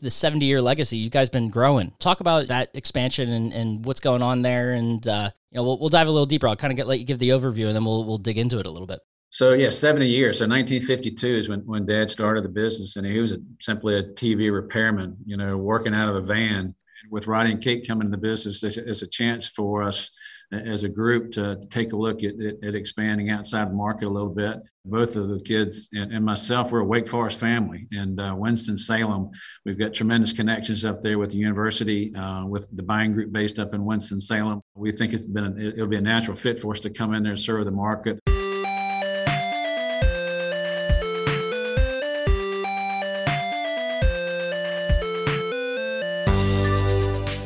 the 70 year legacy. You guys been growing. Talk about that expansion and, and what's going on there. And, uh, you know, we'll, we'll dive a little deeper. I'll kind of get, let you give the overview and then we'll, we'll dig into it a little bit. So yeah, 70 years. So 1952 is when, when dad started the business and he was a, simply a TV repairman, you know, working out of a van with Roddey and Kate coming to the business. It's a chance for us as a group to take a look at, at, at, expanding outside the market a little bit. Both of the kids and, and myself, we're a Wake Forest family. And uh, Winston-Salem, we've got tremendous connections up there with the university, uh, with the buying group based up in Winston-Salem. We think it's been, a, it'll be a natural fit for us to come in there and serve the market.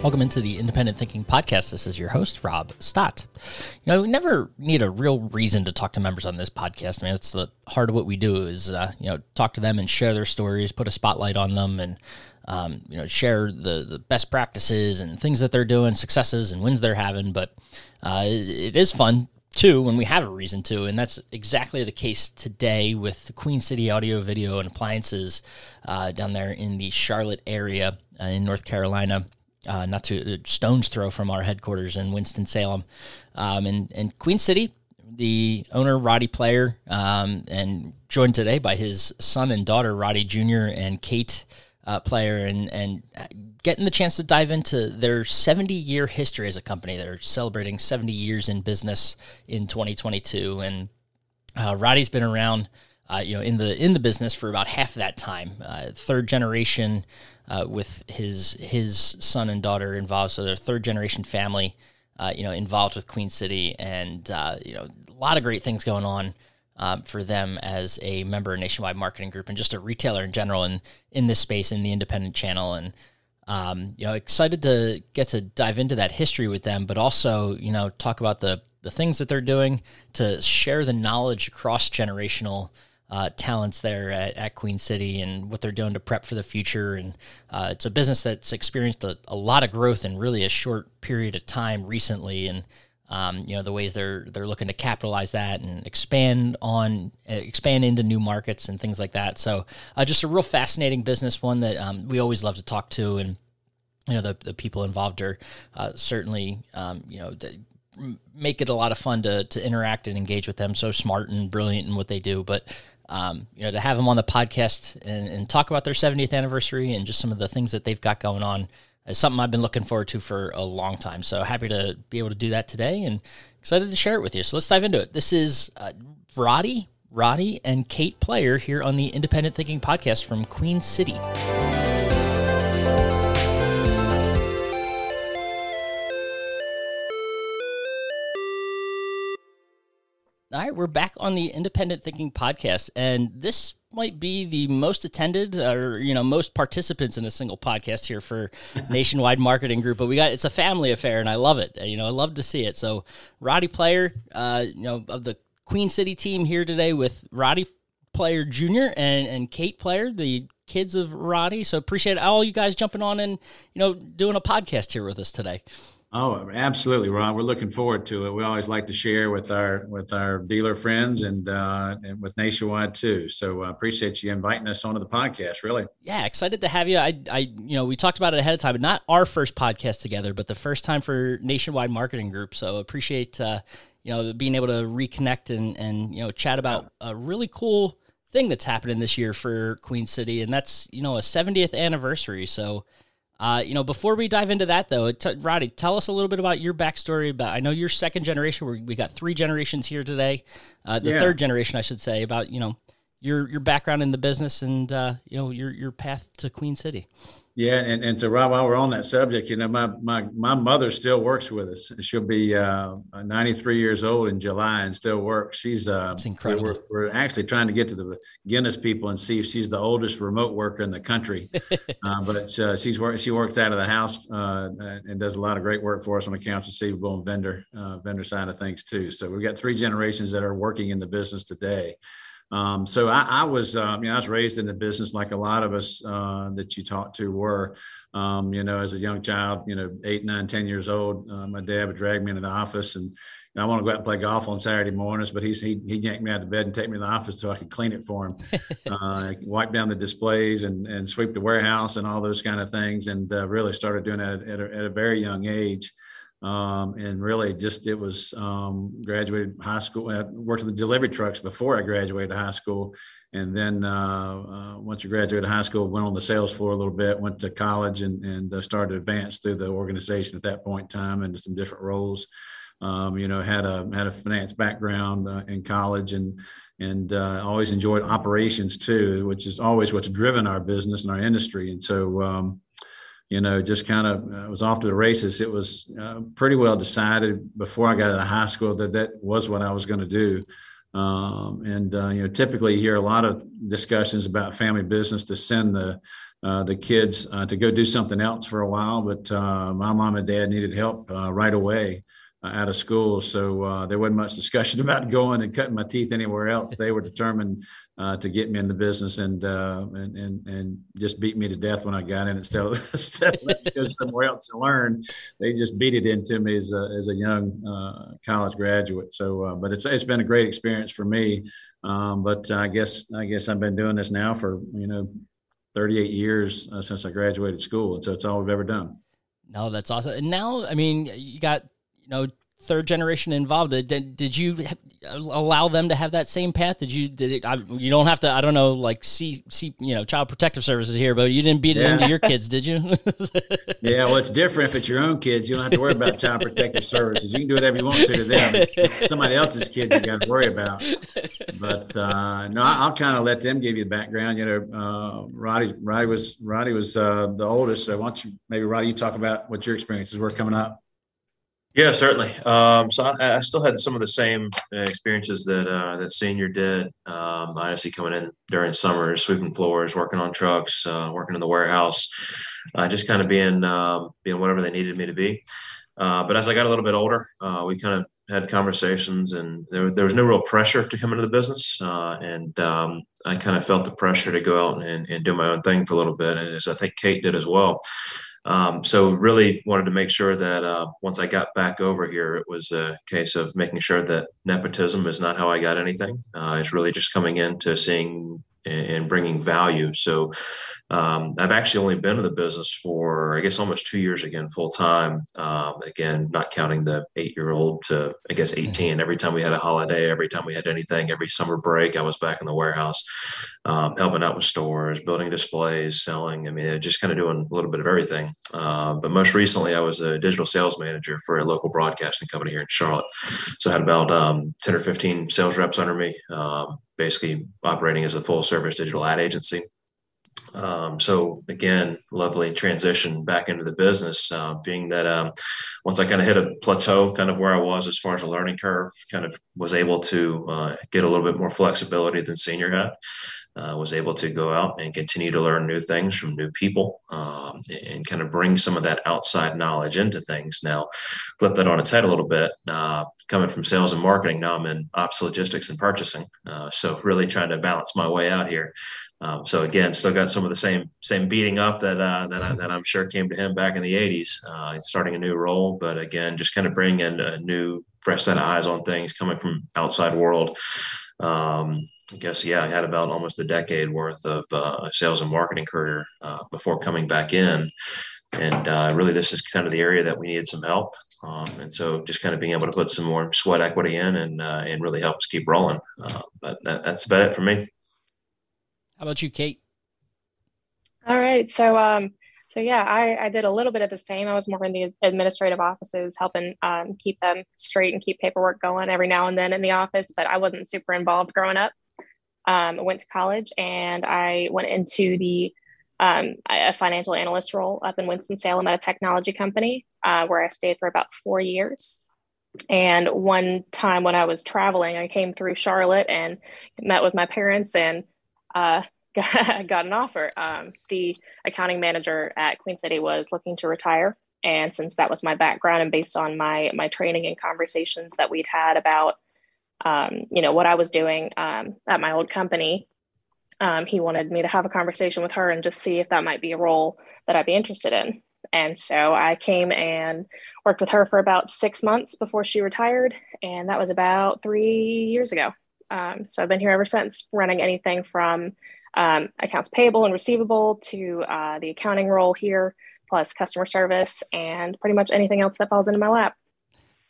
Welcome into the Independent Thinking Podcast. This is your host, Rob Stott. You know, we never need a real reason to talk to members on this podcast. I mean, it's the heart of what we do is, uh, you know, talk to them and share their stories, put a spotlight on them, and, um, you know, share the, the best practices and things that they're doing, successes and wins they're having. But uh, it, it is fun too when we have a reason to and that's exactly the case today with the queen city audio video and appliances uh, down there in the charlotte area uh, in north carolina uh, not to stone's throw from our headquarters in Winston Salem, um, and and Queen City. The owner Roddey Player, um, and joined today by his son and daughter Roddey Jr. and Kate uh, Player, and and getting the chance to dive into their 70 year history as a company. They're celebrating 70 years in business in 2022, and uh, Roddey's been around. Uh, you know, in the in the business for about half of that time. Uh, third generation uh, with his his son and daughter involved. So they're third generation family, uh, you know, involved with Queen City, and uh, you know, a lot of great things going on. Um, for them as a member of Nationwide Marketing Group and just a retailer in general and in this space in the independent channel and um, you know excited to get to dive into that history with them but also you know talk about the the things that they're doing to share the knowledge across generational uh, talents there at, at, Queen City and what they're doing to prep for the future. And uh, it's a business that's experienced a, a, lot of growth in really a short period of time recently. And um, you know the ways they're they're looking to capitalize that and expand on expand into new markets and things like that. So uh, just a real fascinating business, one that um, we always love to talk to and. You know the, the people involved are uh, certainly um, you know make it a lot of fun to to interact and engage with them. So smart and brilliant in what they do, but um, you know, to have them on the podcast and, and, talk about their 70th anniversary and just some of the things that they've got going on is something I've been looking forward to for a long time. So happy to be able to do that today and excited to share it with you. So let's dive into it. This is uh, Roddey, Roddey, and Kate Player here on the Independent Thinking Podcast from Queen City. All right, we're back on the Independent Thinking podcast, and this might be the most attended or you know most participants in a single podcast here for Nationwide Marketing Group. But we got it's a family affair, and I love it. You know, I love to see it. So, Roddey Player, uh, you know, of the Queen City team here today with Roddey Player Jr. and and Kate Player, the kids of Roddey. So appreciate all you guys jumping on and you know doing a podcast here with us today. Oh, absolutely, Ron. We're looking forward to it. We always like to share with our with our dealer friends and uh, and with Nationwide too. So I uh, appreciate you inviting us onto the podcast. Really, yeah, excited to have you. I, I, you know, we talked about it ahead of time, but not our first podcast together, but the first time for Nationwide Marketing Group. So appreciate uh, you know being able to reconnect and and you know chat about a really cool thing that's happening this year for Queen City, and that's you know a 70th anniversary. So uh, you know, before we dive into that, though, t- Roddey, tell us a little bit about your backstory. About I know you're second generation. we we got three generations here today. Uh, the yeah. third generation, I should say, about you know your your background in the business and uh, you know your your path to Queen City. Yeah, and, and so Rob, while we're on that subject, you know, my my my mother still works with us. She'll be uh, 93 years old in July and still works. She's uh, That's incredible. We're, we're, actually trying to get to the Guinness people and see if she's the oldest remote worker in the country. uh, but uh, she's work she works out of the house uh, and does a lot of great work for us on accounts receivable and vendor uh, vendor side of things too. So we've got three generations that are working in the business today. Um, so I, I was, uh, you know, I was raised in the business like a lot of us uh, that you talked to were. Um, you know, as a young child, you know, eight, nine, ten years old, uh, my dad would drag me into the office and I want to go out and play golf on Saturday mornings, but he's, he, he yanked me out of bed and take me to the office so I could clean it for him, uh, wipe down the displays and, and sweep the warehouse and all those kind of things. And uh, really started doing that at a, at a very young age. Um, and really just it was um, graduated high school. I worked in the delivery trucks before I graduated high school, and then uh, uh, once you graduated high school, went on the sales floor a little bit, went to college, and and uh, started to advance through the organization at that point in time into some different roles. Um, you know, had a had a finance background uh, in college, and and uh, always enjoyed operations too, which is always what's driven our business and our industry. And so um, you know, just kind of uh, was off to the races. It was uh, pretty well decided before I got out of high school that that was what I was going to do. Um, and uh, you know, typically you hear a lot of discussions about family business to send the uh, the kids uh, to go do something else for a while. But uh, my mom and dad needed help right away, out of school. So uh, there wasn't much discussion about going and cutting my teeth anywhere else. They were determined uh, to get me in the business and, uh, and, and and just beat me to death when I got in instead of, instead of go somewhere else and learn. They just beat it into me as a, as a young uh, college graduate. So, uh, but it's it's been a great experience for me. Um, but I guess I guess I've been doing this now for you know 38 years since I graduated school, and so it's all we've ever done. No, that's awesome. And now, I mean, you got you know third generation involved did, did you allow them to have that same path? Did you did it I, you don't have to i don't know like see see you know child protective services here but you didn't beat it yeah. into your kids did you? Yeah well it's different if it's your own kids. You don't have to worry about child protective services. You can do whatever you want to to them somebody else's kids you got to worry about. But uh, no i'll kind of let them give you the background. You know uh, roddey roddey was roddey was uh, the oldest so why don't you maybe roddey you talk about what your experiences were coming up yeah, certainly. Um, so I, I, still had some of the same experiences that uh, that senior did. Um, honestly, coming in during summer, sweeping floors, working on trucks, uh, working in the warehouse, uh, just kind of being um, being whatever they needed me to be. Uh, but as I got a little bit older, uh, we kind of had conversations, and there there was no real pressure to come into the business, uh, and um, I kind of felt the pressure to go out and, and do my own thing for a little bit, as I think Kate did as well. Um, so really wanted to make sure that uh, once I got back over here, it was a case of making sure that nepotism is not how I got anything. Uh, it's really just coming into seeing and bringing value. So um, I've actually only been in the business for, I guess, almost two years again, full time. Um, again, not counting the eight year old to, I guess, mm-hmm. 18. Every time we had a holiday, every time we had anything, every summer break, I was back in the warehouse, um, helping out with stores, building displays, selling. I mean, just kind of doing a little bit of everything. Uh, but most recently, I was a digital sales manager for a local broadcasting company here in Charlotte. So I had about um, 10 or 15 sales reps under me, um, basically operating as a full service digital ad agency. Um, so again, lovely transition back into the business, uh, being that um, once I kind of hit a plateau, kind of where I was as far as a learning curve, kind of was able to uh, get a little bit more flexibility than senior had. Uh, was able to go out and continue to learn new things from new people um, and kind of bring some of that outside knowledge into things. Now, flip that on its head a little bit. Uh, coming from sales and marketing, now I'm in ops, logistics, and purchasing. Uh, so really trying to balance my way out here. Um, so again, still got some of the same same beating up that uh, that, I, that I'm sure came to him back in the '80s, uh, starting a new role. But again, just kind of bringing in a new, fresh set of eyes on things coming from outside world. Um, I guess yeah, I had about almost a decade worth of uh, sales and marketing career uh, before coming back in, and uh, really this is kind of the area that we needed some help. Um, and so just kind of being able to put some more sweat equity in and uh, and really help us keep rolling. but that, that's about it for me. How about you, Kate? All right. So, um, so yeah, I, I did a little bit of the same. I was more in the administrative offices, helping um, keep them straight and keep paperwork going every now and then in the office, but I wasn't super involved growing up. Um, I went to college and I went into the um, a financial analyst role up in Winston-Salem at a technology company uh, where I stayed for about four years. And one time when I was traveling, I came through Charlotte and met with my parents and uh, got an offer. Um, the accounting manager at Queen City was looking to retire, and since that was my background and based on my my training and conversations that we'd had about um, you know, what I was doing um, at my old company. Um, he wanted me to have a conversation with her and just see if that might be a role that I'd be interested in. And so I came and worked with her for about six months before she retired. And that was about three years ago. Um, so I've been here ever since, running anything from um, accounts payable and receivable to uh, the accounting role here, plus customer service, and pretty much anything else that falls into my lap.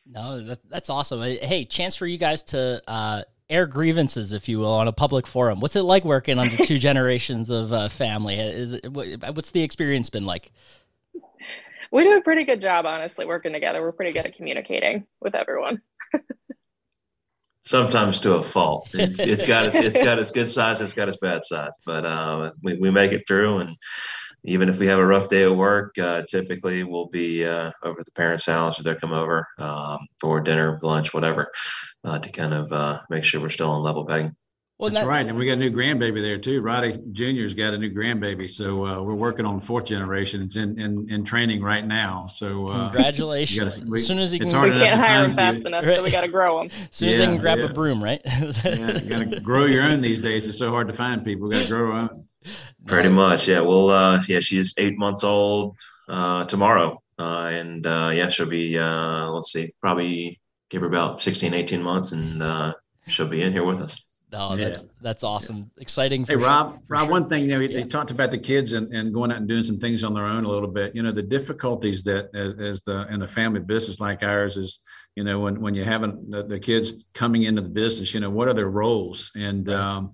No, that, that's awesome. Hey, chance for you guys to uh, air grievances, if you will, on a public forum. What's it like working under two generations of uh, family? Is it, what's the experience been like? We do a pretty good job, honestly, working together. We're pretty good at communicating with everyone. Sometimes to a fault. It's, it's got its it's got its good sides. It's got its bad sides. But uh, we we make it through, and even if we have a rough day at work, uh, typically we'll be uh, over at the parents' house or they'll come over um, for dinner, lunch, whatever, uh, to kind of uh, make sure we're still on level pegging. Well, that's that, right, and we got a new grandbaby there too. Roddey Junior's got a new grandbaby, so uh, we're working on fourth generation. It's in in, in training right now. So uh, congratulations! Gotta, we, as soon as he can, we can't hire him fast enough, right. so we got to grow him. As soon yeah, as they can grab yeah. a broom, right? yeah, you got to grow your own these days. It's so hard to find people. We got to grow our own. Pretty much, yeah. Well, uh, yeah, she's eight months old uh, tomorrow, uh, and uh, yeah, she'll be uh, let's see, probably give her about 16, 18 months, and uh, she'll be in here with us. No, that's yeah. that's awesome, yeah. exciting. hey, Rob, Rob, sure. one thing you know, yeah. they talked about the kids and, and going out and doing some things on their own a little bit. You know, the difficulties that as, as the in a family business like ours is, you know, when when you haven't the, the, kids coming into the business, you know, what are their roles and. Right. Um,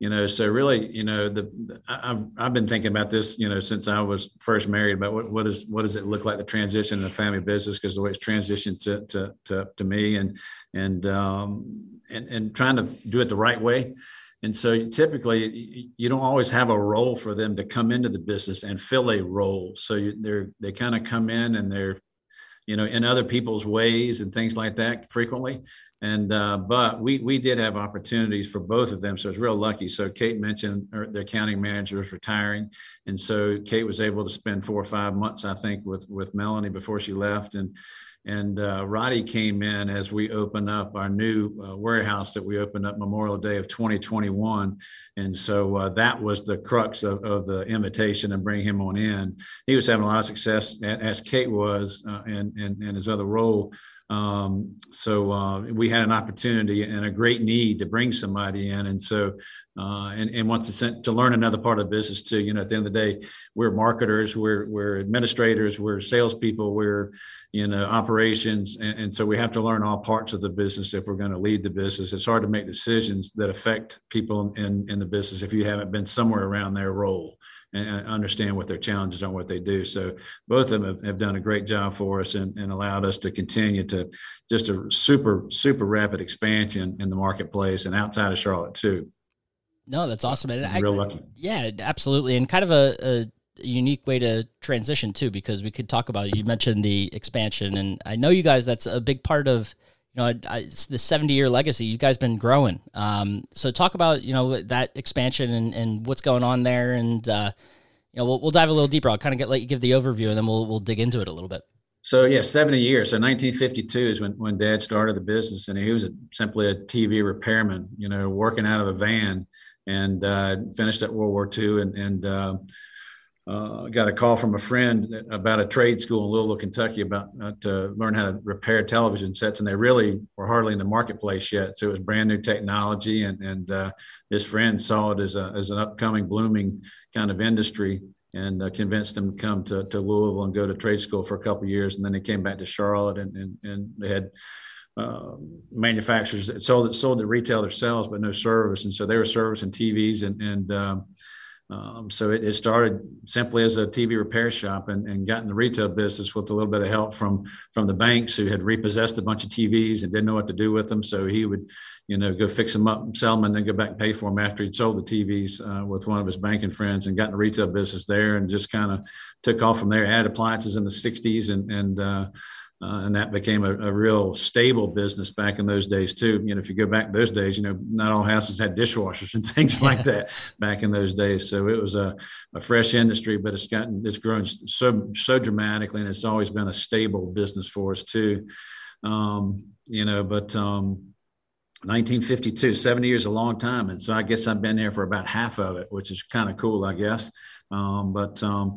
you know so really you know the I've, I've been thinking about this you know since i was first married about what, what is what does it look like the transition in the family business? Because the way it's transitioned to, to to to, me and and um and and trying to do it the right way. And so typically you don't always have a role for them to come into the business and fill a role. So you, they're they kind of come in and they're you know in other people's ways and things like that frequently and uh, but we we did have opportunities for both of them, so it's real lucky. So Kate mentioned the accounting manager was retiring, and so Kate was able to spend four or five months, I think, with with Melanie before she left, and and uh, Roddey came in as we opened up our new uh, warehouse that we opened up Memorial Day of 2021. And so uh, that was the crux of, of, the invitation and bring him on in. He was having a lot of success, as Kate was uh, in, in, in his other role. Um, so uh, we had an opportunity and a great need to bring somebody in, and so uh, and and once to to learn another part of the business too. You know, at the end of the day, we're marketers, we're we're administrators, we're salespeople, we're you know operations, and, and so we have to learn all parts of the business if we're going to lead the business. It's hard to make decisions that affect people in in the business if you haven't been somewhere around their role and understand what their challenges are and what they do. So both of them have, have done a great job for us and, and, allowed us to continue to just a super, super rapid expansion in the marketplace and outside of Charlotte too. No, that's awesome. And I, real lucky. Yeah, absolutely. And kind of a, a unique way to transition too, because we could talk about, you mentioned the expansion and I know you guys, that's a big part of you know, I, I, it's the 70 year legacy. You guys been growing. Um, so talk about, you know, that expansion and, and what's going on there. And, uh, you know, we'll, we'll dive a little deeper. I'll kind of get, let you give the overview and then we'll, we'll dig into it a little bit. So yeah, 70 years. So 1952 is when, when dad started the business and he was a, simply a TV repairman, you know, working out of a van and, uh, finished at World War II and, and, uh, uh, got a call from a friend about a trade school in Louisville, Kentucky, about uh, to learn how to repair television sets, and they really were hardly in the marketplace yet. So it was brand new technology, and and uh, this friend saw it as a as an upcoming, blooming kind of industry, and uh, convinced them to come to, to Louisville and go to trade school for a couple years, and then they came back to Charlotte, and and, and they had. Uh, manufacturers that sold sold the retail themselves, but no service, and so they were servicing TVs and and um, um, so it, it, started simply as a TV repair shop and, and got in the retail business with a little bit of help from from the banks who had repossessed a bunch of TVs and didn't know what to do with them. So he would, you know, go fix them up, sell them, and then go back and pay for them after he'd sold the TVs uh, with one of his banking friends and got in the retail business there and just kind of took off from there. Had appliances in the 60s and and uh, uh, and that became a, a, real stable business back in those days too. You know, if you go back those days, you know, not all houses had dishwashers and things like that back in those days. So it was a, a fresh industry, but it's gotten it's grown so so dramatically, and it's always been a stable business for us too. Um, you know, but um, 1952, 70 years, a long time. And so I guess I've been there for about half of it, which is kind of cool, I guess. Um, but, um,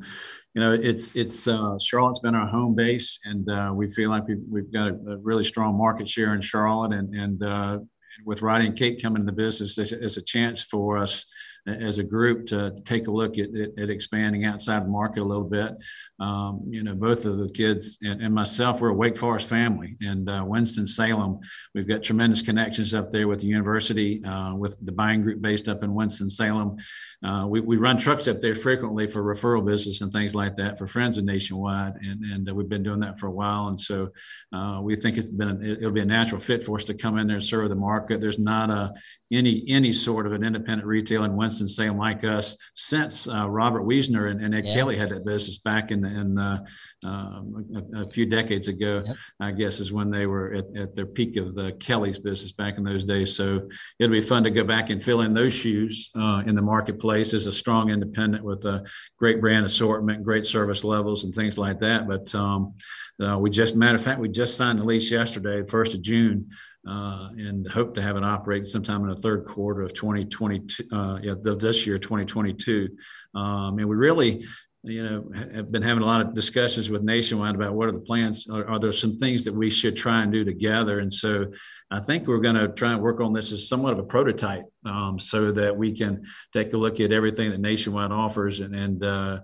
you know, it's, it's, uh, Charlotte's been our home base and, uh, we feel like we've, we've got a, a, really strong market share in Charlotte and, and, uh, with Roddey and Kate coming in the business, it's, it's a chance for us as a group to take a look at, at, at expanding outside the market a little bit. Um, you know, both of the kids and, and, myself, we're a Wake Forest family, and uh, Winston Salem. We've got tremendous connections up there with the university, uh, with the buying group based up in Winston Salem. Uh, we, we run trucks up there frequently for referral business and things like that for friends of Nationwide, and and uh, we've been doing that for a while. And so uh, we think it's been it'll be a natural fit for us to come in there and serve the market. There's not a any any sort of an independent retail in Winston Salem like us since uh, Robert Wiesner and, and Ed yeah. Kelly had that business back in the, in the, um, a, a, few decades ago. Yep. I guess is when they were at, at their peak of the Kelly's business back in those days. So it'll be fun to go back and fill in those shoes uh, in the marketplace as a strong independent with a great brand assortment, great service levels, and things like that. But um, uh, we just, matter of fact, we just signed the lease yesterday, first of June uh, and hope to have it operate sometime in the third quarter of 2022, uh, yeah, this year, 2022. Um, and we really, you know, have been having a lot of discussions with Nationwide about what are the plans. Are, are there some things that we should try and do together? And so I think we're going to try and work on this as somewhat of a prototype um, so that we can take a look at everything that Nationwide offers and, and uh,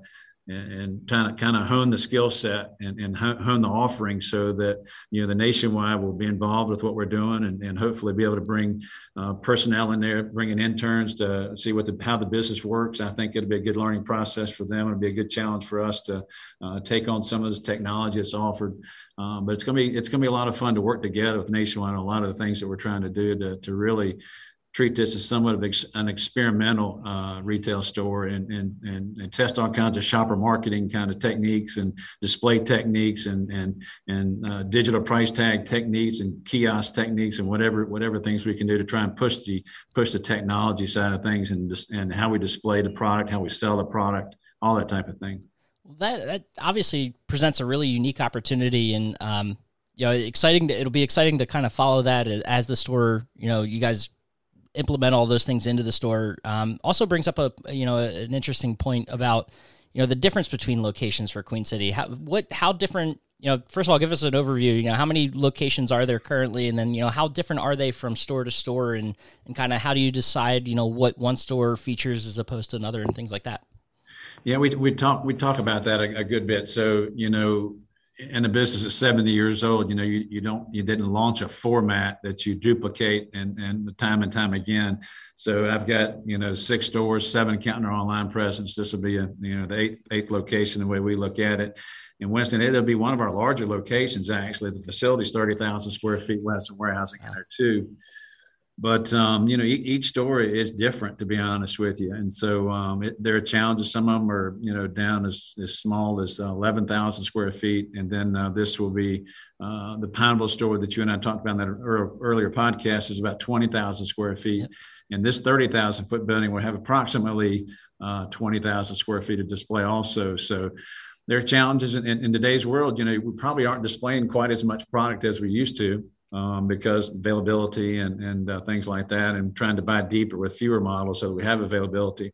and kind of kind of hone the skill set and, and hone the offering so that you know the nationwide will be involved with what we're doing and, and hopefully be able to bring uh, personnel in there bringing interns to see what the how the business works. I think it'll be a good learning process for them. It'll be a good challenge for us to uh, take on some of this technology that's offered. Um, but it's going to be it's going to be a lot of fun to work together with nationwide on a lot of the things that we're trying to do to, to really treat this as somewhat of an experimental uh, retail store and, and, and, and, test all kinds of shopper marketing kind of techniques and display techniques and, and, and uh, digital price tag techniques and kiosk techniques and whatever, whatever things we can do to try and push the, push the technology side of things and, and how we display the product, how we sell the product, all that type of thing. That, that obviously presents a really unique opportunity and, um, you know, exciting. To, it'll be exciting to kind of follow that as the store, you know, you guys implement all those things into the store. Um, also brings up a you know an interesting point about you know the difference between locations for Queen City. How what how different you know first of all give us an overview. You know how many locations are there currently, and then you know how different are they from store to store, and and kind of how do you decide you know what one store features as opposed to another, and things like that. Yeah, we we talk we talk about that a, a good bit. So you know in a business at 70 years old, you know, you, you don't, you didn't launch a format that you duplicate and, and time and time again. So I've got, you know, six stores, seven counting our online presence. This will be a, you know, the eighth, eighth location, the way we look at it. In Winston, it'll be one of our larger locations, actually. The facility is 30,000 square feet, we have warehousing in there too but um, you know each story is different to be honest with you. And so um, it, there are challenges. Some of them are you know down as, as small as 11,000 square feet. And then uh, this will be uh, the Pineville store that you and I talked about in that earlier podcast is about 20,000 square feet. Yep. and this 30,000 foot building will have approximately uh, 20,000 square feet of display also. So there are challenges in, in, in today's world. You know we probably aren't displaying quite as much product as we used to um, because availability and, and uh, things like that, and trying to buy deeper with fewer models so that we have availability.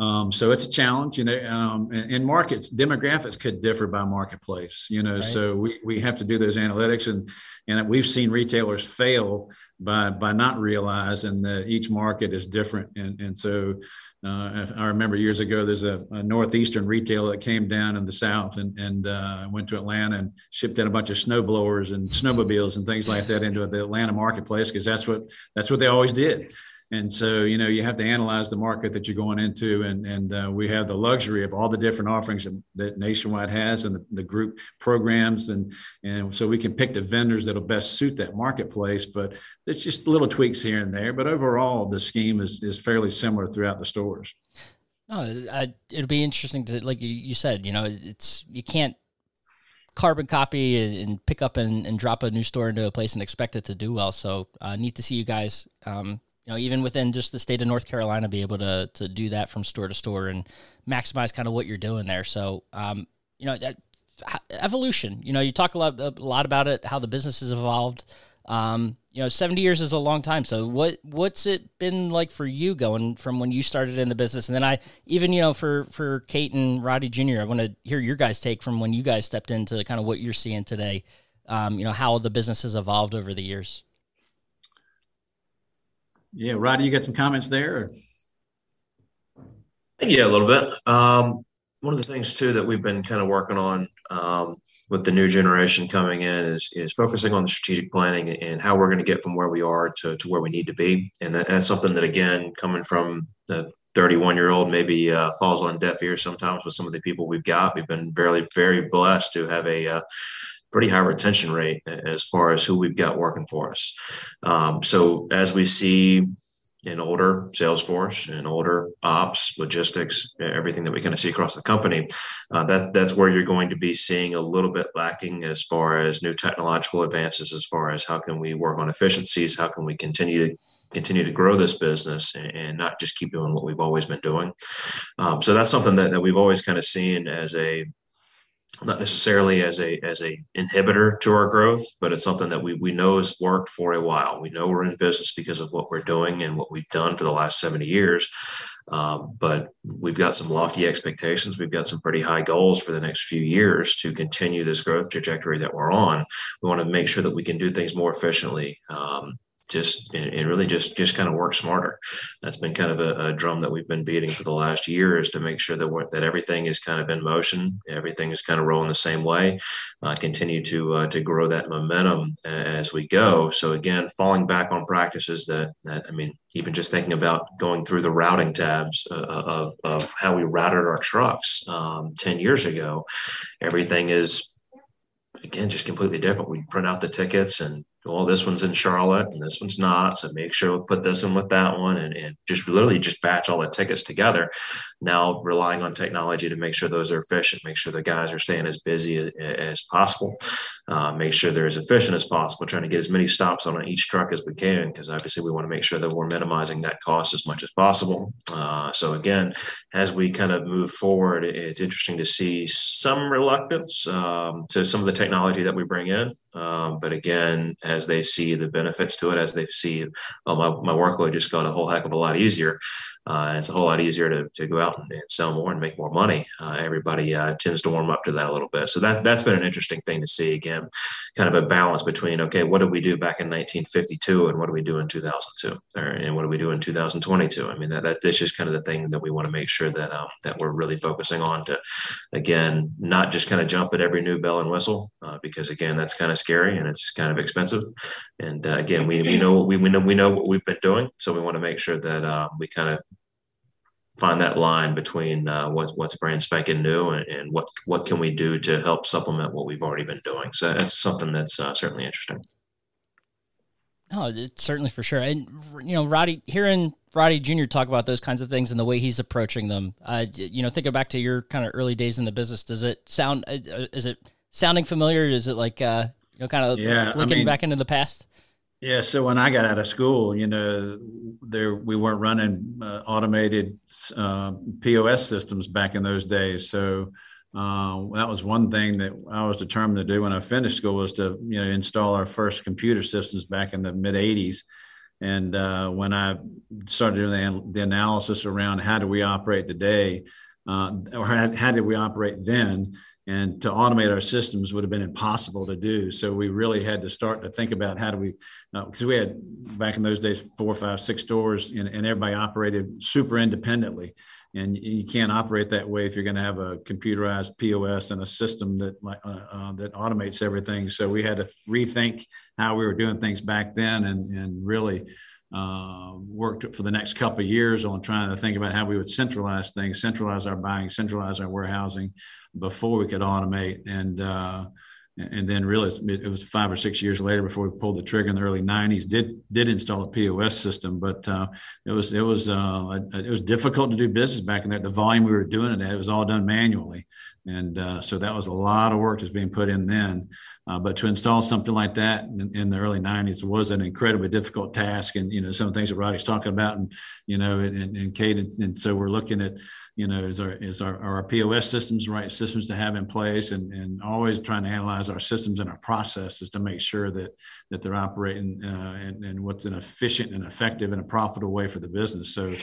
Um, so it's a challenge, you know. Um, in markets, demographics could differ by marketplace, you know. Right. So we, we have to do those analytics, and and we've seen retailers fail by by not realizing that each market is different, and and so uh, I remember years ago, there's a, a, northeastern retailer that came down in the south and, and uh, went to Atlanta and shipped in a bunch of snowblowers and snowmobiles and things like that into the Atlanta marketplace because that's what that's what they always did. And so, you know, you have to analyze the market that you're going into, and and uh, we have the luxury of all the different offerings that, Nationwide has, and the, the, group programs, and and so we can pick the vendors that'll best suit that marketplace. But it's just little tweaks here and there. But overall, the scheme is is fairly similar throughout the stores. No, I, it'll be interesting to like you said. You know, it's you can't carbon copy and, pick up and, and, drop a new store into a place and expect it to do well. So uh, neat to see you guys um, you know, even within just the state of North Carolina, be able to to do that from store to store and maximize kind of what you're doing there. So, um, you know, that evolution. You know, you talk a lot a lot about it, how the business has evolved. Um, you know, 70 years is a long time. So what what's it been like for you going from when you started in the business? And then I even, you know, for for Kate and Roddey Jr., I want to hear your guys' take from when you guys stepped into kind of what you're seeing today. Um, you know, how the business has evolved over the years. Yeah, Roddey, you got some comments there? Or? Yeah, a little bit. Um, one of the things too that we've been kind of working on um, with the new generation coming in is is focusing on the strategic planning and how we're going to get from where we are to, to where we need to be and that, that's something that again coming from the 31 year old maybe uh, falls on deaf ears sometimes with some of the people we've got we've been very very blessed to have a uh, pretty high retention rate as far as who we've got working for us um, so as we see in older Salesforce and older ops, logistics, everything that we kind of see across the company. Uh, that, that's where you're going to be seeing a little bit lacking as far as new technological advances, as far as how can we work on efficiencies, how can we continue to continue to grow this business and, not just keep doing what we've always been doing. Um, so that's something that, that we've always kind of seen as a not necessarily as a as a inhibitor to our growth, but it's something that we we know has worked for a while. We know we're in business because of what we're doing and what we've done for the last 70 years. Um, but we've got some lofty expectations. We've got some pretty high goals for the next few years to continue this growth trajectory that we're on. We want to make sure that we can do things more efficiently. Um, just and really just just kind of work smarter. That's been kind of a, a, drum that we've been beating for the last year is to make sure that that everything is kind of in motion, everything is kind of rolling the same way. Uh, continue to uh, to grow that momentum as we go. So again, falling back on practices that that I mean, even just thinking about going through the routing tabs uh, of of how we routed our trucks um, ten years ago, everything is again just completely different. We print out the tickets and well, this one's in Charlotte and this one's not. So make sure we put this one with that one and, and just literally just batch all the tickets together. Now relying on technology to make sure those are efficient, make sure the guys are staying as busy as, as possible, uh, make sure they're as efficient as possible, trying to get as many stops on each truck as we can, because obviously we want to make sure that we're minimizing that cost as much as possible. Uh, so again, as we kind of move forward, it's interesting to see some reluctance um, to some of the technology that we bring in. Um, but again, as they see the benefits to it, as they see, oh, my, my workload just got a whole heck of a lot easier. Uh, it's a whole lot easier to, to go out and, sell more and make more money. Uh, everybody uh, tends to warm up to that a little bit. So that, that's been an interesting thing to see again, kind of a balance between, okay, what did we do back in 1952 and what do we do in 2002 or, and what do we do in 2022? I mean, that, that, that's just kind of the thing that we want to make sure that, um, that we're really focusing on to, again, not just kind of jump at every new bell and whistle, uh, because again, that's kind of scary and it's kind of expensive. And uh, again, we, we know, we, we know, we know what we've been doing. So we want to make sure that uh, we kind of find that line between uh, what's what's brand spanking new and, and, what what can we do to help supplement what we've already been doing. So that's something that's uh, certainly interesting. No, it's certainly for sure. And you know, Roddey, hearing Roddey Jr. talk about those kinds of things and the way he's approaching them, uh, you know, thinking back to your kind of early days in the business, does it sound? Uh, uh, is it sounding familiar? Is it like uh, you know, kind of yeah, looking I mean, back into the past? Yeah, so when I got out of school, you know, there we weren't running uh, automated uh, POS systems back in those days. So uh, that was one thing that I was determined to do when I finished school was to you know install our first computer systems back in the mid '80s. And uh, when I started doing the, the, analysis around how do we operate today, uh, or how, how did we operate then, and to automate our systems would have been impossible to do. So we really had to start to think about how do we, because uh, we had back in those days four, five, six stores, and, and, everybody operated super independently, and you can't operate that way if you're going to have a computerized POS and a system that uh, uh, that automates everything. So we had to rethink how we were doing things back then, and and really. Uh, worked for the next couple of years on trying to think about how we would centralize things, centralize our buying, centralize our warehousing, before we could automate. And uh, and then really it was five or six years later before we pulled the trigger in the early 90s did did install a pos system. But uh, it was it was uh, it was difficult to do business back in there. The volume we were doing it at it was all done manually and uh, so that was a lot of work that's being put in then. Uh, but to install something like that in, in, the early 90s was an incredibly difficult task and you know some of the things that roddey's talking about and you know and, and kate and, and so we're looking at you know is our is our, our pos systems right systems to have in place? And, and always trying to analyze our systems and our processes to make sure that that they're operating uh, and, and what's an efficient and effective and a profitable way for the business. So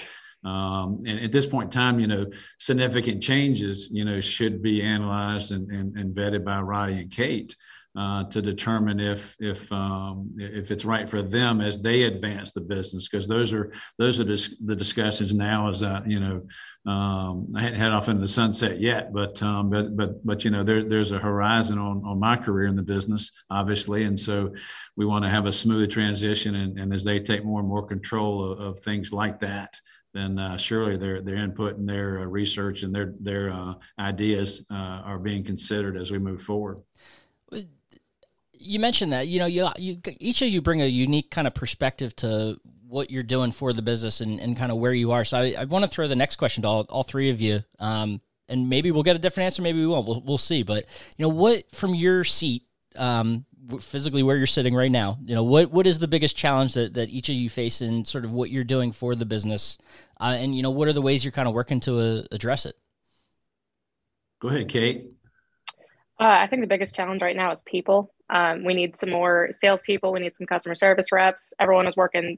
um, and at this point in time, you know, significant changes, you know, should be analyzed and, and, and vetted by Roddey and Kate uh, to determine if if um, if it's right for them as they advance the business. Because those are those are dis- the discussions now as uh, you know um, I hadn't head off into the sunset yet but um, but but but you know there, there's a horizon on, on my career in the business obviously. And so we want to have a smooth transition and, and as they take more and more control of, of things like that then uh, surely their their input and their uh, research and their their uh, ideas uh, are being considered as we move forward you mentioned that you know you, you each of you bring a unique kind of perspective to what you're doing for the business and, and kind of where you are. So I, I want to throw the next question to all, all three of you. Um, and maybe we'll get a different answer. Maybe we won't. We'll, we'll see. But you know, what from your seat, um, physically where you're sitting right now, you know, what, what is the biggest challenge that, that each of you face in sort of what you're doing for the business? Uh, and, you know, what are the ways you're kind of working to uh, address it? Go ahead, Kate. Uh, I think the biggest challenge right now is people. Um, we need some more salespeople. We need some customer service reps. Everyone is working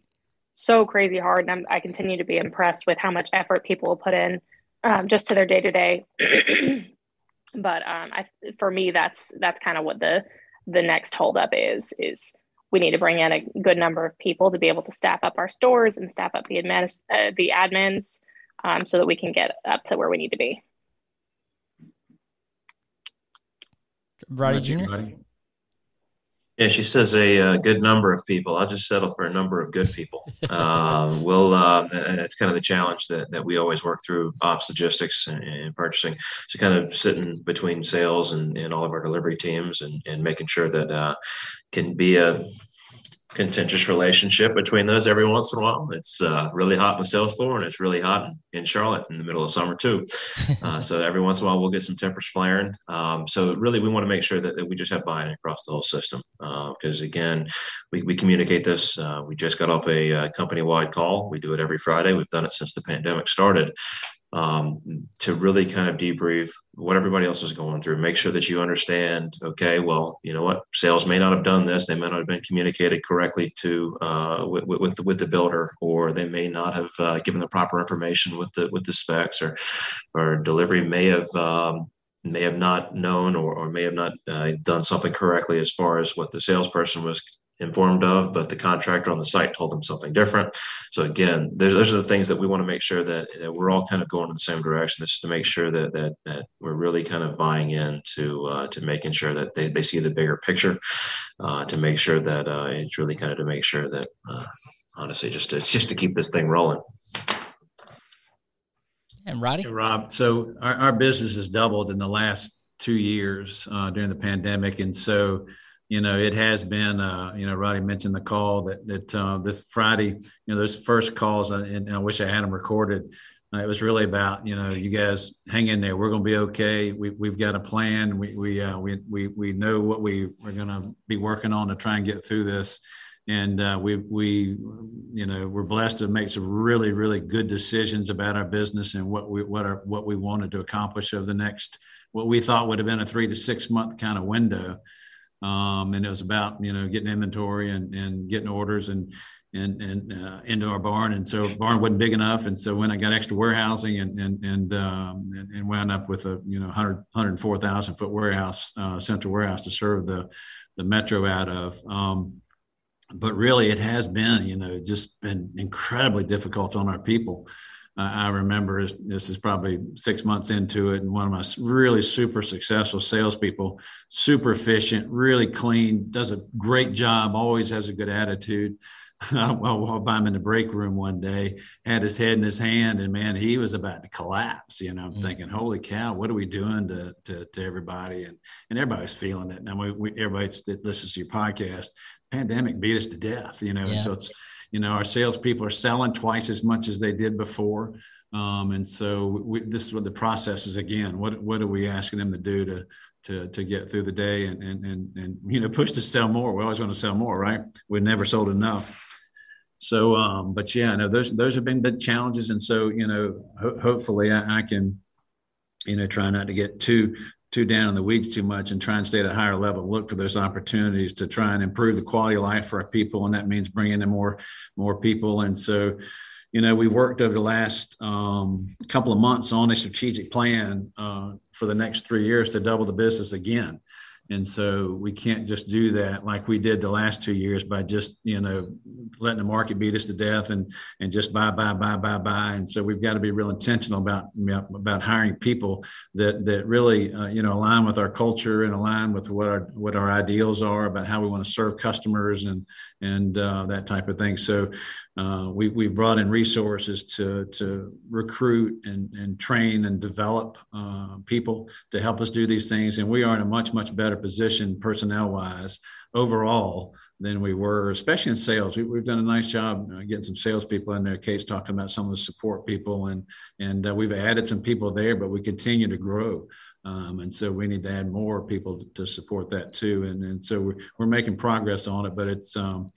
so crazy hard, and I'm, i continue to be impressed with how much effort people will put in um, just to their day to day. But um, I, for me, that's that's kind of what the the next holdup is. Is we need to bring in a good number of people to be able to staff up our stores and staff up the admin uh, the admins, um, so that we can get up to where we need to be. Roddey Jr. Yeah, she says a, a, uh, good number of people. I'll just settle for a number of good people. um, we'll, uh, it's kind of the challenge that, that we always work through ops logistics and, and purchasing. So kind of sitting between sales and, and all of our delivery teams and, and making sure that uh, can be a contentious relationship between those every once in a while. It's uh, really hot in the sales floor and it's really hot in, Charlotte in the middle of summer too. Uh, so every once in a while we'll get some tempers flaring. Um, so really we want to make sure that, that, we just have buy-in across the whole system because uh, again, we, we communicate this. Uh, we just got off a uh, company-wide call. We do it every Friday. We've done it since the pandemic started um, to really kind of debrief what everybody else is going through. Make sure that you understand. Okay, well, you know what, sales may not have done this. They may not have been communicated correctly to uh, with, with, the, with the builder, or they may not have uh, given the proper information with the with the specs, or or delivery may have. Um, may have not known or, or may have not uh, done something correctly as far as what the salesperson was informed of, but the contractor on the site told them something different. So again, those are the things that we want to make sure that, that, we're all kind of going in the same direction. This is to make sure that that that we're really kind of buying into uh, to making sure that they, they see the bigger picture. Uh, to make sure that uh, it's really kind of to make sure that uh, honestly, just to, just to keep this thing rolling. And Roddey, hey, Rob. So our, our business has doubled in the last two years uh, during the pandemic, and so you know, it has been, uh, you know, Roddey mentioned the call that, that uh, this Friday, you know, those first calls, uh, and I wish I had them recorded. Uh, it was really about, you know, you guys hang in there. We're going to be okay. We, we've got a plan. We, we, uh, we, we, we know what we, we're going to be working on to try and get through this. And uh, we, we, you know, we're blessed to make some really, really good decisions about our business and what we, what are, what we wanted to accomplish over the next, what we thought would have been a three to six month kind of window um, and it was about you know getting inventory and, and getting orders and and and uh, into our barn. And so barn wasn't big enough, and so when I got extra warehousing and and and um, and, and, wound up with a you know 100 104,000 foot warehouse, uh, central warehouse to serve the the metro out of. Um, but really, it has been you know just been incredibly difficult on our people. I remember this is probably six months into it, and one of my really super successful salespeople, super efficient, really clean, does a great job, always has a good attitude. Well, while by him in the break room one day, had his head in his hand, and man, he was about to collapse. You know, I'm mm-hmm. thinking, "Holy cow, what are we doing to to, to everybody?" And and everybody's feeling it. And we, we everybody that listens to your podcast, pandemic beat us to death. You know, yeah. and so it's you know, our salespeople are selling twice as much as they did before. Um, and so we, this is what the process is again. What what are we asking them to do to to to get through the day and and and, and you know push to sell more? We always want to sell more, right? We never sold enough. So, um, but yeah, no, those those have been big challenges, and so you know, ho- hopefully I, I, can, you know, try not to get too too down in the weeds too much and try and stay at a higher level. Look for those opportunities to try and improve the quality of life for our people, and that means bringing in more more people. And so, you know, we've worked over the last um, couple of months on a strategic plan uh, for the next three years to double the business again. And so we can't just do that like we did the last two years by just, you know, letting the market beat us to death and and just buy, buy, buy, buy, buy. And so we've got to be real intentional about about hiring people that that really, uh, you know, align with our culture and align with what our what our ideals are about how we want to serve customers and and uh, that type of thing. So uh, we, we've brought in resources to, to recruit and, and train and develop uh, people to help us do these things. And we are in a much, much better position personnel wise overall than we were, especially in sales. We, have done a nice job getting some salespeople in there. Kate's talking about some of the support people, and and uh, we've added some people there, but we continue to grow. Um, and so we need to add more people to, to support that too. And, and so we're, we're making progress on it, but it's, um,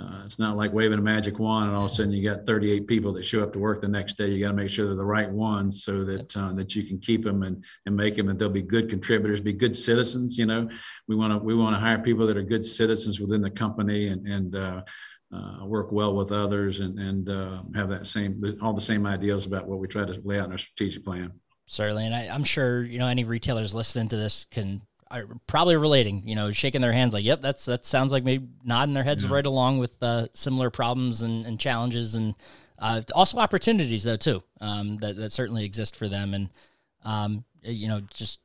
uh, it's not like waving a magic wand and all of a sudden you got 38 people that show up to work the next day. You got to make sure they're the right ones so that uh, that you can keep them and and make them and they'll be good contributors, be good citizens. You know, we want to we want to hire people that are good citizens within the company and and uh, uh, work well with others and and uh, have that same all the same ideals about what we try to lay out in our strategic plan. Certainly, and I, I'm sure you know any retailers listening to this can are probably relating, you know, shaking their hands like, yep, that's that sounds like maybe nodding their heads yeah. right along with uh, similar problems and, and challenges and uh, also opportunities though too um, that that certainly exist for them and um, you know just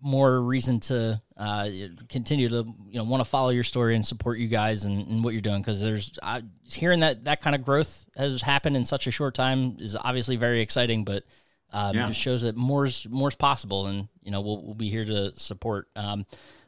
more reason to uh, continue to you know want to follow your story and support you guys and, and what you're doing because there's hearing that that kind of growth has happened in such a short time is obviously very exciting, but um, yeah. Just shows that more's more's possible, and you know we'll we'll be here to support. Um,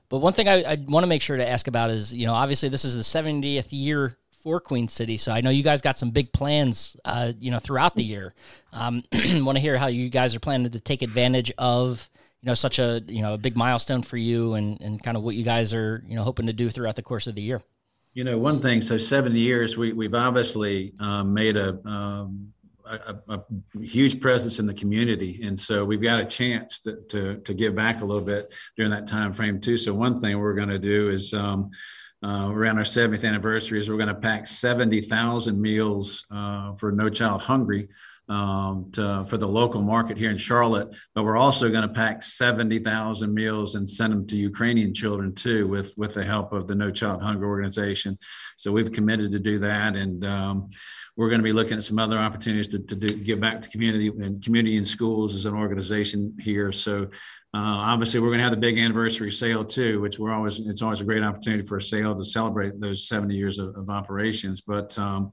but one thing I, I want to make sure to ask about is you know obviously this is the 70th year for Queen City, so I know you guys got some big plans, uh, you know, throughout the year. Um, want to hear how you guys are planning to take advantage of you know such a you know a big milestone for you, and and kind of what you guys are you know hoping to do throughout the course of the year. You know, one thing. So seven years, we we've obviously um, made a um, a, a, huge presence in the community, and so we've got a chance to, to, to give back a little bit during that time frame too. So one thing we're going to do is um, uh, around our 70th anniversary is we're going to pack 70,000 meals uh, for No Child Hungry um, to, for the local market here in Charlotte. But we're also going to pack 70,000 meals and send them to Ukrainian children too, with with the help of the No Child Hunger organization. So we've committed to do that, and um, we're going to be looking at some other opportunities to, to do, give back to community and community and schools as an organization here. So uh, obviously, we're going to have the big anniversary sale too, which we're always it's always a great opportunity for a sale to celebrate those 70 years of, of operations. But um,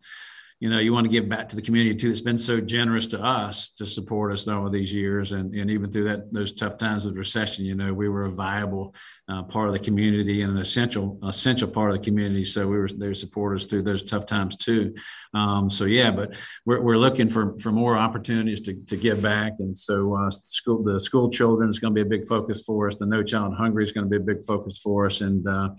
you know, you want to give back to the community too. That's been so generous to us to support us over these years, and and even through that those tough times of recession, you know, we were a viable uh, part of the community and an essential essential part of the community. So we were there to support us through those tough times too. Um, so yeah, but we're, we're looking for for more opportunities to, to give back, and so uh, school the school children is going to be a big focus for us. The No Child Hungry is going to be a big focus for us, and uh,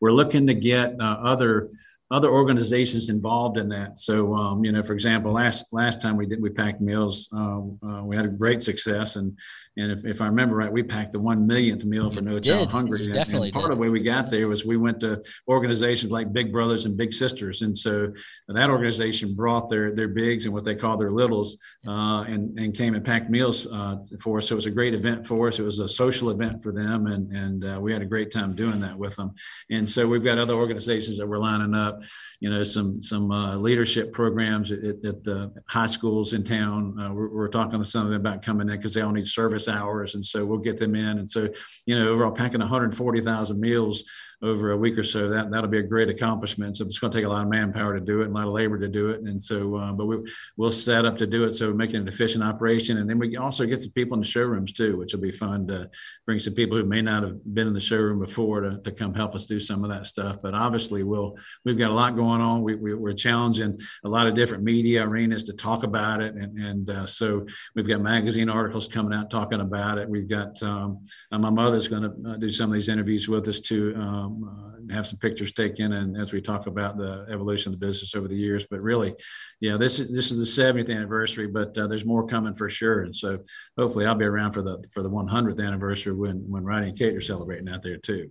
we're looking to get uh, other other organizations involved in that. So, um, you know, for example, last last time we did we packed meals, uh, uh, we had a great success, and and if, if I remember right, we packed the one millionth meal for No Child Hungry. And, definitely and part did. of the way we got there was we went to organizations like Big Brothers and Big Sisters, and so that organization brought their their bigs and what they call their littles, uh, and and came and packed meals uh, for us. So it was a great event for us. It was a social event for them, and and uh, we had a great time doing that with them. And so we've got other organizations that we're lining up you know, some some uh, leadership programs at, at, the high schools in town. Uh, we're, we're, talking to some of them about coming in because they all need service hours, and so we'll get them in. And so, you know, overall packing 140,000 meals over a week or so, that that'll be a great accomplishment. So it's going to take a lot of manpower to do it, and a lot of labor to do it. And so, uh, but we we'll set up to do it, so making an efficient operation, and then we also get some people in the showrooms too, which will be fun to bring some people who may not have been in the showroom before to, to come help us do some of that stuff. But obviously, we'll we've got a lot going on. We, we are challenging a lot of different media arenas to talk about it, and and uh, so we've got magazine articles coming out talking about it. We've got um, my mother's going to uh, do some of these interviews with us too. um, uh, have some pictures taken, and as we talk about the evolution of the business over the years. But really, yeah, this is this is the 70th anniversary, but uh, there's more coming for sure, and so hopefully I'll be around for the for the 100th anniversary when when Roddey and Kate are celebrating out there too.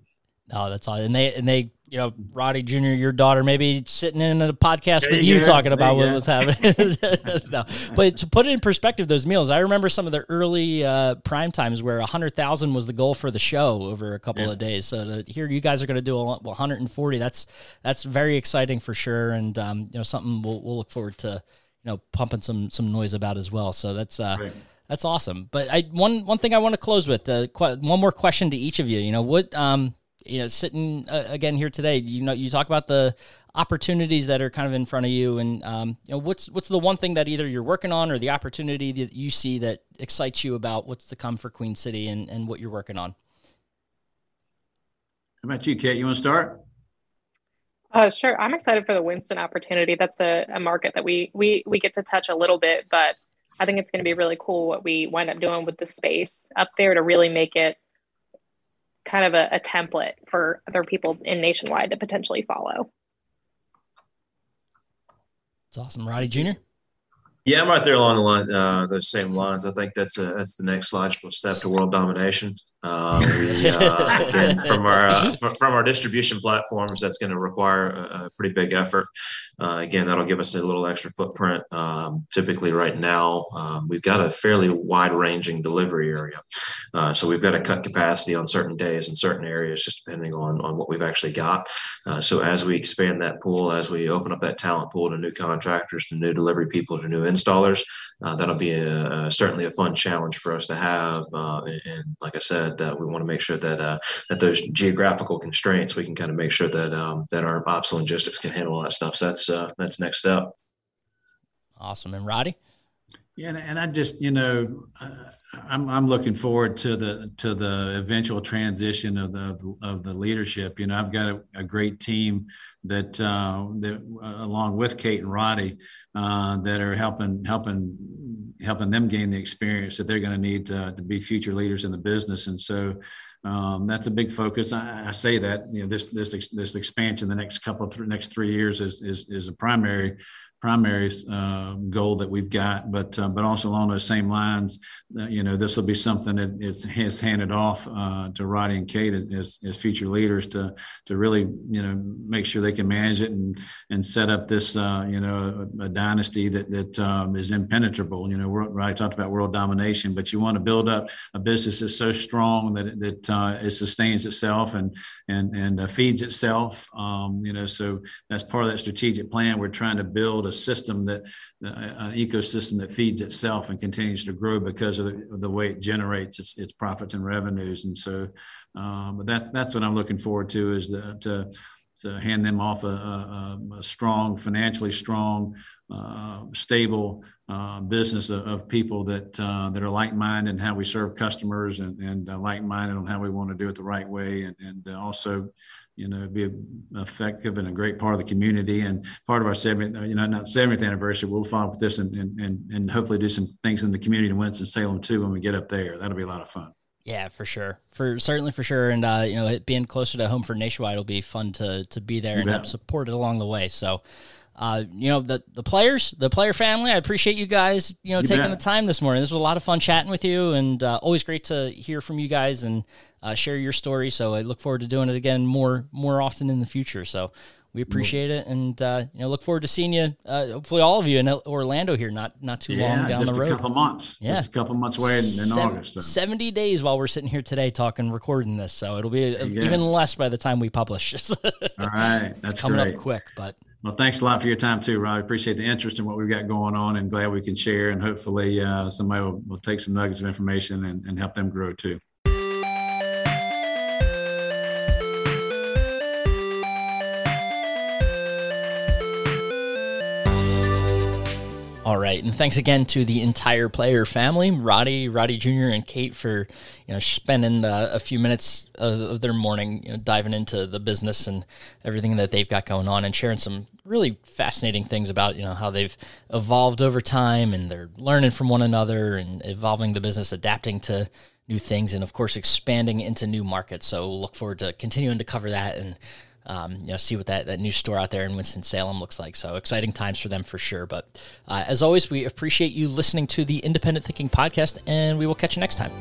No, that's all. And they and they, you know, Roddey Jr., your daughter, maybe sitting in a podcast there with you, you talking about what was happening. no, but to put it in perspective, those meals. I remember some of the early uh, prime times where hundred thousand was the goal for the show over a couple yeah. of days. So to hear you guys are going to do a 140, that's that's very exciting for sure, and um, you know, something we'll, we'll look forward to, you know, pumping some some noise about as well. So that's uh, right. That's awesome. But I one one thing I want to close with uh, qu- one more question to each of you. You know what um you know, sitting uh, again here today, you know, you talk about the opportunities that are kind of in front of you, and um, you know, what's what's the one thing that either you're working on or the opportunity that you see that excites you about what's to come for Queen City and and what you're working on. How about you, Kate? You want to start? Uh, sure. I'm excited for the Winston opportunity. That's a, a market that we we we get to touch a little bit, but I think it's going to be really cool what we wind up doing with the space up there to really make it kind of a, a template for other people in nationwide to potentially follow. It's awesome. Roddey Jr. Yeah, I'm right there along the line, uh, those same lines. I think that's a, that's the next logical step to world domination. Uh, we, uh, again, from our uh, from our distribution platforms, that's going to require a, a, pretty big effort. Uh, again, that'll give us a little extra footprint. Um, typically, right now, um, we've got a fairly wide ranging delivery area, uh, so we've got to cut capacity on certain days in certain areas, just depending on on what we've actually got. so as we expand that pool, as we open up that talent pool to new contractors, to new delivery people, to new installers. Uh, that'll be a, certainly a fun challenge for us to have. Uh, and, and, like I said, uh, we want to make sure that uh, that those geographical constraints, we can kind of make sure that um, that our ops logistics can handle all that stuff. So that's uh, that's next step. Awesome, and Roddey. Yeah, and I just you know uh, I'm I'm looking forward to the to the eventual transition of the of the leadership. You know, I've got a, a great team that uh, that uh, along with Kate and Roddey uh, that are helping helping helping them gain the experience that they're going to need to, to be future leaders in the business. And so um, that's a big focus. I, I, say that you know this this this expansion the next couple of th- next three years is is, is a primary primary uh, goal that we've got, but uh, but also along those same lines, uh, you know, this will be something that is has handed off uh, to Roddey and Kate as, as future leaders to to really you know make sure they can manage it and and set up this uh, you know a, a, dynasty that that um, is impenetrable. You know, Roddey talked about world domination, but you want to build up a business that's so strong that that uh, it sustains itself and and and feeds itself. Um, you know, so that's part of that strategic plan. We're trying to build a system that uh, an ecosystem that feeds itself and continues to grow because of the, way it generates its, its, profits and revenues. And so, um, but that, that's what I'm looking forward to is the, to to hand them off a, a, a strong, financially strong, uh, stable uh, business of, of, people that uh, that are like-minded in how we serve customers and, and uh, like-minded on how we want to do it the right way, and, and also you know, be effective and a great part of the community and part of our 70th, you know, not 70th anniversary. We'll follow up with this and, and, and hopefully do some things in the community in Winston-Salem too when we get up there. That'll be a lot of fun. Yeah, for sure. For certainly for sure. And, uh, you know, it being closer to home for Nationwide will be fun to, to be there and help support it along the way. So, uh, you know the the players, the player family. I appreciate you guys, you know, you taking bet. the time this morning. This was a lot of fun chatting with you, and uh, always great to hear from you guys and uh, share your story. So I look forward to doing it again more more often in the future. So we appreciate it, and uh, you know, look forward to seeing you. Uh, hopefully, all of you in Orlando here, not not too yeah, long down the road. Just a couple months. Yeah, just a couple months away in, in Seven, August. So. Seventy days while we're sitting here today talking, recording this. So it'll be even less by the time we publish. all right, that's it's coming great. up quick, but well, thanks a lot for your time too, Rob. Appreciate the interest in what we've got going on and glad we can share. And hopefully, uh, somebody will, will, take some nuggets of information and, and help them grow too. All right, and thanks again to the entire player family, Roddey, Roddey Jr., and Kate for you know spending a few minutes of, of their morning you know, diving into the business and everything that they've got going on, and sharing some really fascinating things about you know how they've evolved over time, and they're learning from one another and evolving the business, adapting to new things, and of course expanding into new markets. So look forward to continuing to cover that and um, you know, see what that, that new store out there in Winston-Salem looks like. So exciting times for them for sure. But uh, as always, we appreciate you listening to the Independent Thinking Podcast, and we will catch you next time.